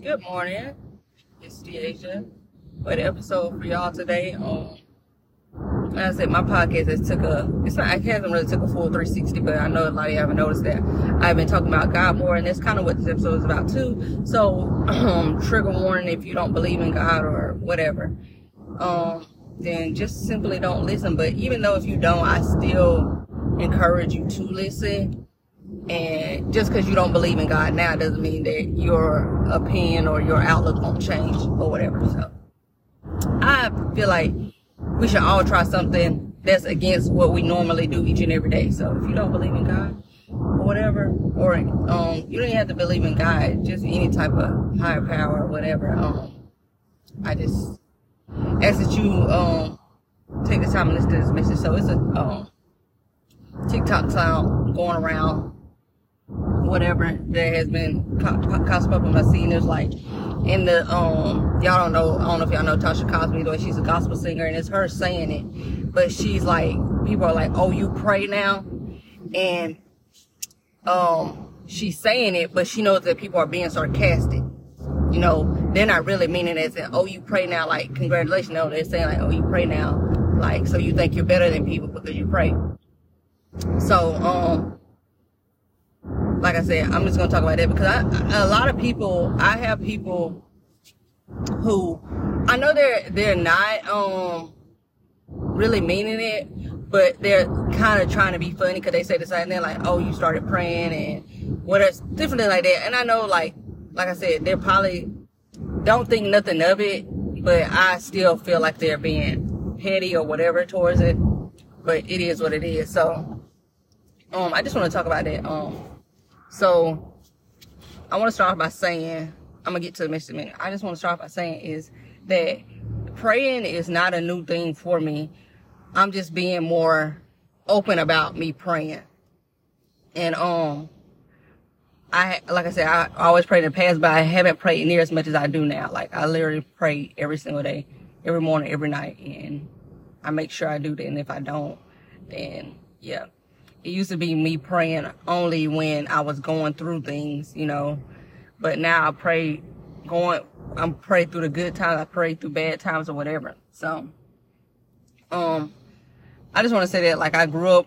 Good morning. It's Deasia. What episode for y'all today? Um, like I said, my podcast has took a, it's not, I hasn't really took a full 360, but I know a lot of y'all haven't noticed that I've been talking about God more, and that's kind of what this episode is about too. So, um, trigger warning if you don't believe in God or whatever. Um, then just simply don't listen. But even though if you don't, I still encourage you to listen and just because you don't believe in God now doesn't mean that your opinion or your outlook won't change or whatever. So I feel like we should all try something that's against what we normally do each and every day. So if you don't believe in God or whatever, or um, you don't even have to believe in God, just any type of higher power or whatever. Um, I just ask that you um take the time and listen to this message. So it's a um TikTok sound going around whatever that has been gossip up on my. There's like in the um y'all don't know I don't know if y'all know Tasha Cosby way she's a gospel singer and it's her saying it, but she's like people are like oh you pray now, and um she's saying it but she knows that people are being sarcastic. You know they're not really meaning it as oh you pray now like congratulations no they're saying like oh you pray now like so you think you're better than people because you pray. So um like I said, I'm just gonna talk about that because I, a lot of people, I have people who I know they're they're not um really meaning it, but they're kind of trying to be funny because they say the same thing like, "Oh, you started praying and what else different like that." And I know, like like I said, they're probably don't think nothing of it, but I still feel like they're being petty or whatever towards it. But it is what it is. So, um, I just want to talk about that. Um, so I want to start off by saying, I'm gonna get to the message minute. I just want to start off by saying is that praying is not a new thing for me. I'm just being more open about me praying. And um I like I said, I always prayed in the past, but I haven't prayed near as much as I do now. Like I literally pray every single day, every morning, every night, and I make sure I do that. And if I don't, then yeah, it used to be me praying only when I was going through things, you know. But now I pray going I'm pray through the good times, I pray through bad times or whatever. So um I just want to say that like I grew up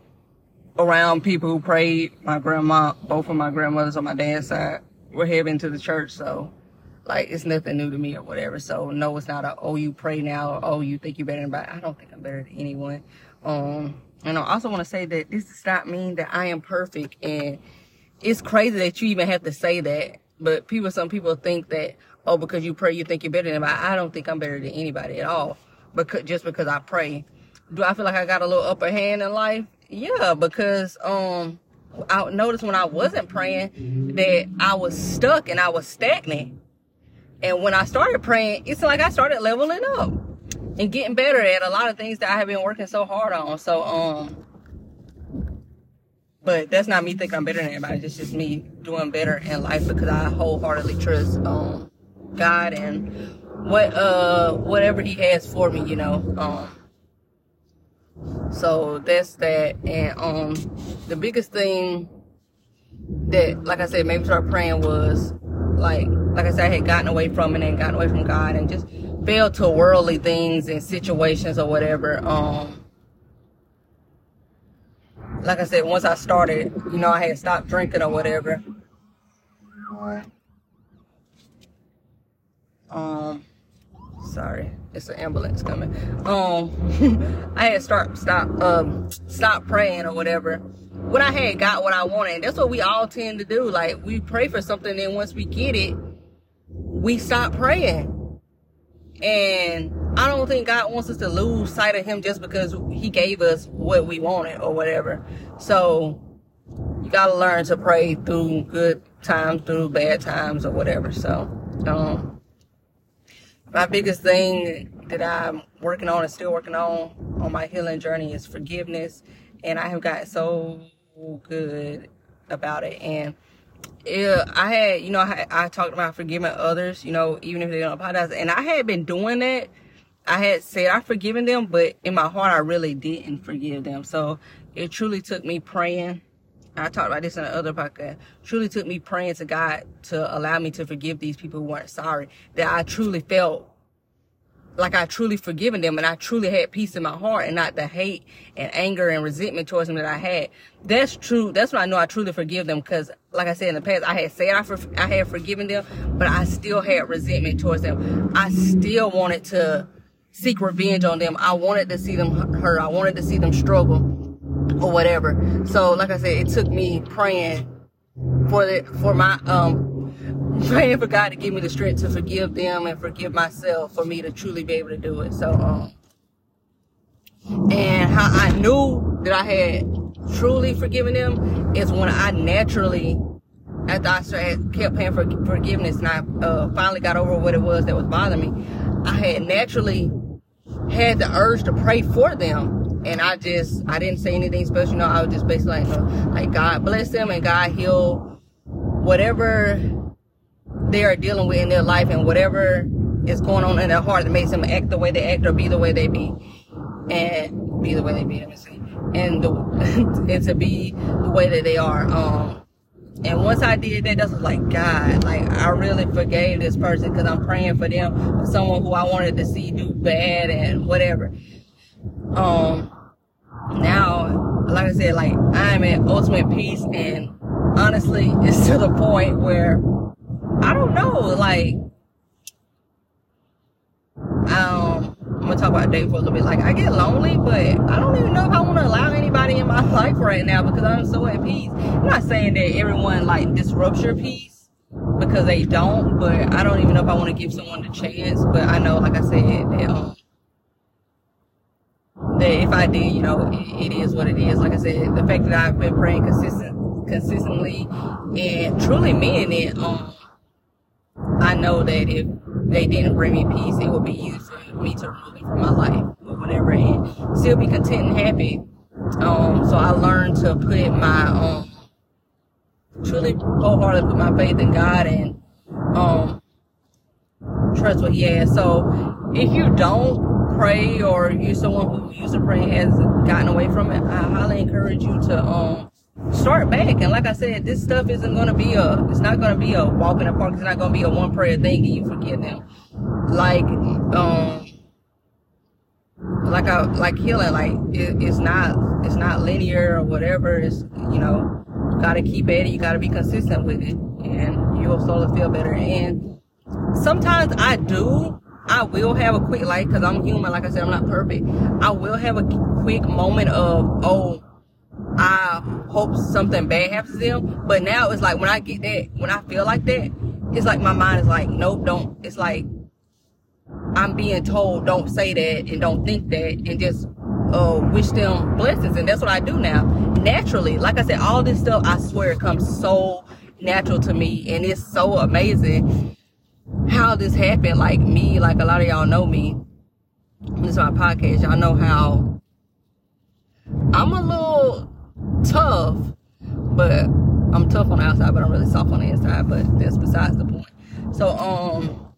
around people who prayed. My grandma, both of my grandmothers on my dad's side were heading to the church, so like it's nothing new to me or whatever. So no, it's not a oh you pray now or oh you think you're better than anybody. I don't think I'm better than anyone. Um and I also want to say that this does not mean that I am perfect. And it's crazy that you even have to say that. But people, some people think that, oh, because you pray, you think you're better than anybody. I don't think I'm better than anybody at all. Because just because I pray. Do I feel like I got a little upper hand in life? Yeah, because um I noticed when I wasn't praying that I was stuck and I was stagnant. And when I started praying, it's like I started leveling up and getting better at a lot of things that I have been working so hard on. So, um, but that's not me thinking I'm better than anybody. It's just me doing better in life because I wholeheartedly trust, um, God and what, uh, whatever he has for me, you know, um, so that's that. And, um, the biggest thing that, like I said, maybe start praying was like, like I said, I had gotten away from it and gotten away from God and just fell to worldly things and situations or whatever. Um, like I said, once I started, you know, I had stopped drinking or whatever. Um, sorry, it's an ambulance coming. Um, I had start stop um stop praying or whatever. When I had got what I wanted, that's what we all tend to do. Like we pray for something, and once we get it, we stop praying. And I don't think God wants us to lose sight of Him just because He gave us what we wanted or whatever. So you gotta learn to pray through good times, through bad times or whatever. So, um, my biggest thing that I'm working on and still working on on my healing journey is forgiveness. And I have gotten so good about it. And yeah, I had, you know, I, I talked about forgiving others, you know, even if they don't apologize. And I had been doing that. I had said I've forgiven them, but in my heart, I really didn't forgive them. So it truly took me praying I talked about this in the other podcast. Truly took me praying to God to allow me to forgive these people who weren't sorry. That I truly felt like I truly forgiven them and I truly had peace in my heart and not the hate and anger and resentment towards them that I had. That's true. That's when I know I truly forgive them because like I said in the past, I had said I, for, I had forgiven them, but I still had resentment towards them. I still wanted to seek revenge on them. I wanted to see them hurt. I wanted to see them struggle or whatever. So like I said, it took me praying for the, for my, um, praying for God to give me the strength to forgive them and forgive myself for me to truly be able to do it. So, um, and how I knew that I had truly forgiven them is when I naturally, after I started, kept paying for forgiveness and I uh, finally got over what it was that was bothering me, I had naturally had the urge to pray for them. And I just, I didn't say anything special. You know, I was just basically like, like God bless them and God heal whatever they are dealing with in their life and whatever is going on in their heart that makes them act the way they act or be the way they be. And be the way they be, let me see. And the, and to be the way that they are. Um, and once I did that, that's like, God, like, I really forgave this person because I'm praying for them, for someone who I wanted to see do bad and whatever. Um, now, like I said, like, I'm at ultimate peace and honestly, it's to the point where I don't know, like, um, I'm gonna talk about date for a little bit. Like, I get lonely, but I don't even know if I want to allow anybody in my life right now because I'm so at peace. I'm not saying that everyone like disrupts your peace because they don't, but I don't even know if I want to give someone the chance. But I know, like I said, that um, that if I did, you know, it, it is what it is. Like I said, the fact that I've been praying consistent, consistently, and truly meaning it, um I know that if they didn't bring me peace, it would be used for me to remove it from my life or whatever and still be content and happy. Um, so I learned to put my, um, truly wholeheartedly put my faith in God and, um, trust what he has. So if you don't pray or you're someone who used to pray and has gotten away from it, I highly encourage you to, um, start back. And like I said, this stuff isn't going to be a, it's not going to be a walk in the park. It's not going to be a one prayer thing and you forget them. Like, um, like I, like healing, like it, it's not, it's not linear or whatever. It's, you know, you got to keep at it. You got to be consistent with it and you'll slowly feel better. And sometimes I do, I will have a quick, like, cause I'm human. Like I said, I'm not perfect. I will have a quick moment of, oh, I hope something bad happens to them. But now it's like when I get that, when I feel like that, it's like my mind is like, nope, don't. It's like I'm being told don't say that and don't think that and just uh, wish them blessings. And that's what I do now. Naturally, like I said, all this stuff, I swear, comes so natural to me. And it's so amazing how this happened. Like me, like a lot of y'all know me. This is my podcast. Y'all know how I'm a little tough, but I'm tough on the outside, but I'm really soft on the inside. But that's besides the point. So, um,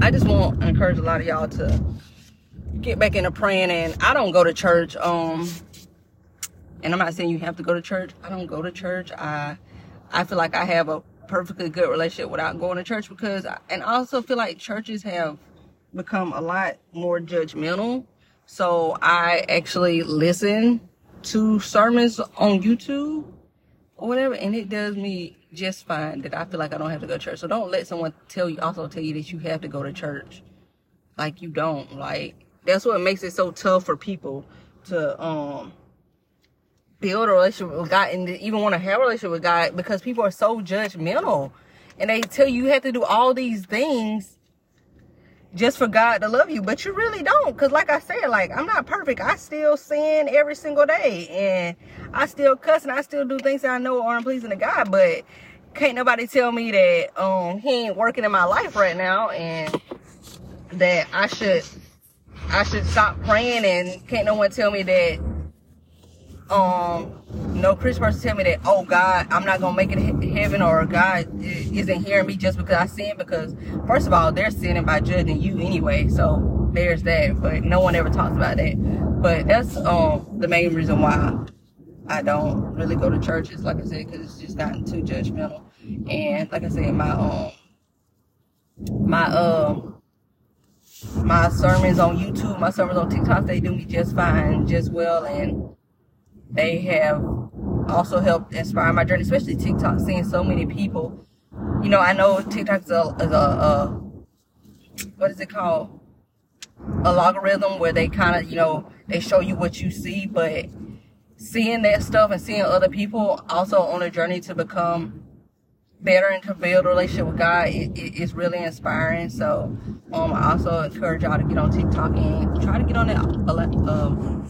I just want to encourage a lot of y'all to get back into praying. And I don't go to church. Um, and I'm not saying you have to go to church. I don't go to church. I, I feel like I have a perfectly good relationship without going to church because, I, and I also feel like churches have become a lot more judgmental. So I actually listen to sermons on YouTube or whatever, and it does me just fine that I feel like I don't have to go to church. So don't let someone tell you also tell you that you have to go to church. Like you don't. Like that's what makes it so tough for people to um build a relationship with God and even want to have a relationship with God because people are so judgmental. And they tell you you have to do all these things just for God to love you, but you really don't. Cause like I said, like I'm not perfect. I still sin every single day and I still cuss and I still do things that I know aren't pleasing to God, but can't nobody tell me that um he ain't working in my life right now and that I should I should stop praying and can't no one tell me that um no Christian person tell me that oh God I'm not gonna make it heaven or God isn't hearing me just because I sin because first of all they're sinning by judging you anyway so there's that but no one ever talks about that but that's um the main reason why I don't really go to churches, like I said, because it's just gotten too judgmental. And like I said, my um my um my sermons on YouTube, my sermons on TikTok, they do me just fine, just well, and they have also helped inspire my journey, especially TikTok, seeing so many people. You know, I know TikTok is a, is a, a what is it called? A logarithm where they kind of, you know, they show you what you see, but seeing that stuff and seeing other people also on a journey to become better and to build a relationship with God it, it, it's really inspiring. So um, I also encourage y'all to get on TikTok and try to get on that um,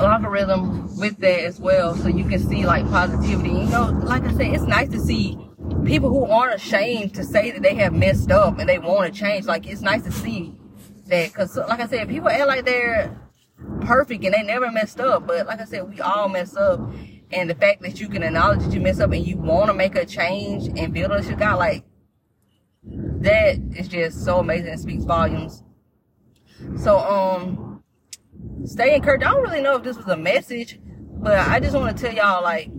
algorithm with that as well so you can see like positivity. You know, like I said, it's nice to see people who aren't ashamed to say that they have messed up and they want to change. Like it's nice to see that because like I said, people act like they're perfect and they never messed up. But like I said, we all mess up. And the fact that you can acknowledge that you mess up and you want to make a change and build a shit God, like that is just so amazing. It speaks volumes. So, um, stay encouraged. I don't really know if this was a message, but I just want to tell y'all, like,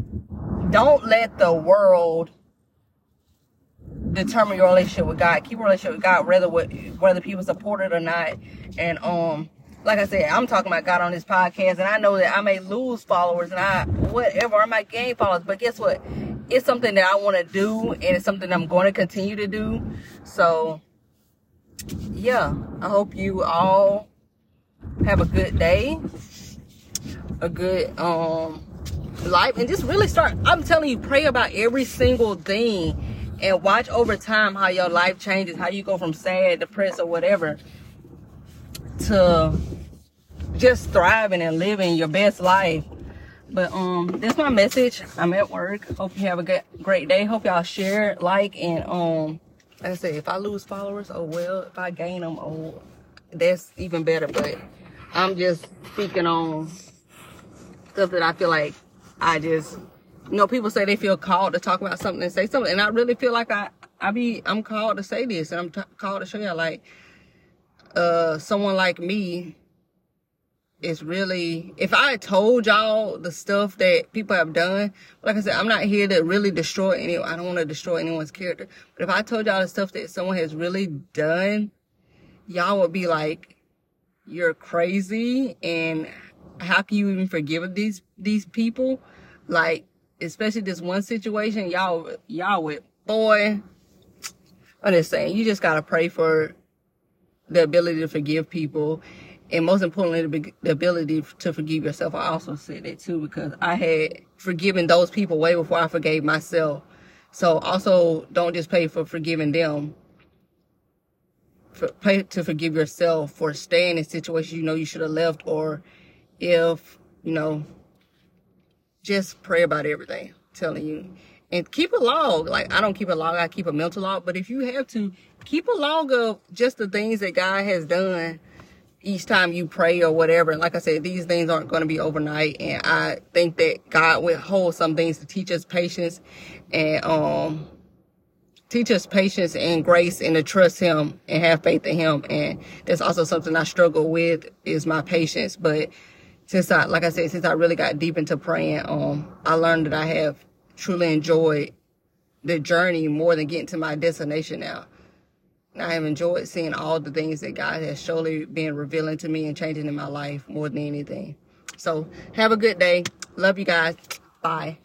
don't let the world determine your relationship with God. Keep a relationship with God, whether whether people support it or not. And um, like I said, I'm talking about God on this podcast, and I know that I may lose followers and I whatever I might gain followers, but guess what? It's something that I want to do, and it's something I'm going to continue to do. So, yeah, I hope you all have a good day, a good um life, and just really start. I'm telling you, pray about every single thing, and watch over time how your life changes, how you go from sad, depressed, or whatever to just thriving and living your best life. But um, that's my message. I'm at work. Hope you have a good, great day. Hope y'all share, like, and um, like I said, if I lose followers, oh well. If I gain them, oh, that's even better. But I'm just speaking on stuff that I feel like I just, you know, people say they feel called to talk about something and say something, and I really feel like I, I be, I'm called to say this, and I'm t- called to show y'all like uh, someone like me is really if I told y'all the stuff that people have done, like I said, I'm not here to really destroy any I don't want to destroy anyone's character. But if I told y'all the stuff that someone has really done, y'all would be like, You're crazy and how can you even forgive these these people? Like, especially this one situation, y'all y'all would boy I'm just saying, you just gotta pray for the ability to forgive people and most importantly the, ability to forgive yourself. I also said that too because i had forgiven those people way before i forgave myself. So also don't just pay for forgiving them to forgive yourself for staying in situations you know you should have left or if you know just pray about everything I'm telling you and keep a log. Like I don't keep a log, I keep a mental log. But if you have to, keep a log of just the things that God has done each time you pray or whatever. And like I said, these things aren't going to be overnight. And I think that God will hold some things to teach us patience and um teach us patience and grace and to trust him and have faith in him. And that's also something I struggle with is my patience. But since I, like I said, since I really got deep into praying, um, I learned that I have truly enjoyed the journey more than getting to my destination now. I have enjoyed seeing all the things that God has surely been revealing to me and changing in my life more than anything. So have a good day. Love you guys. Bye.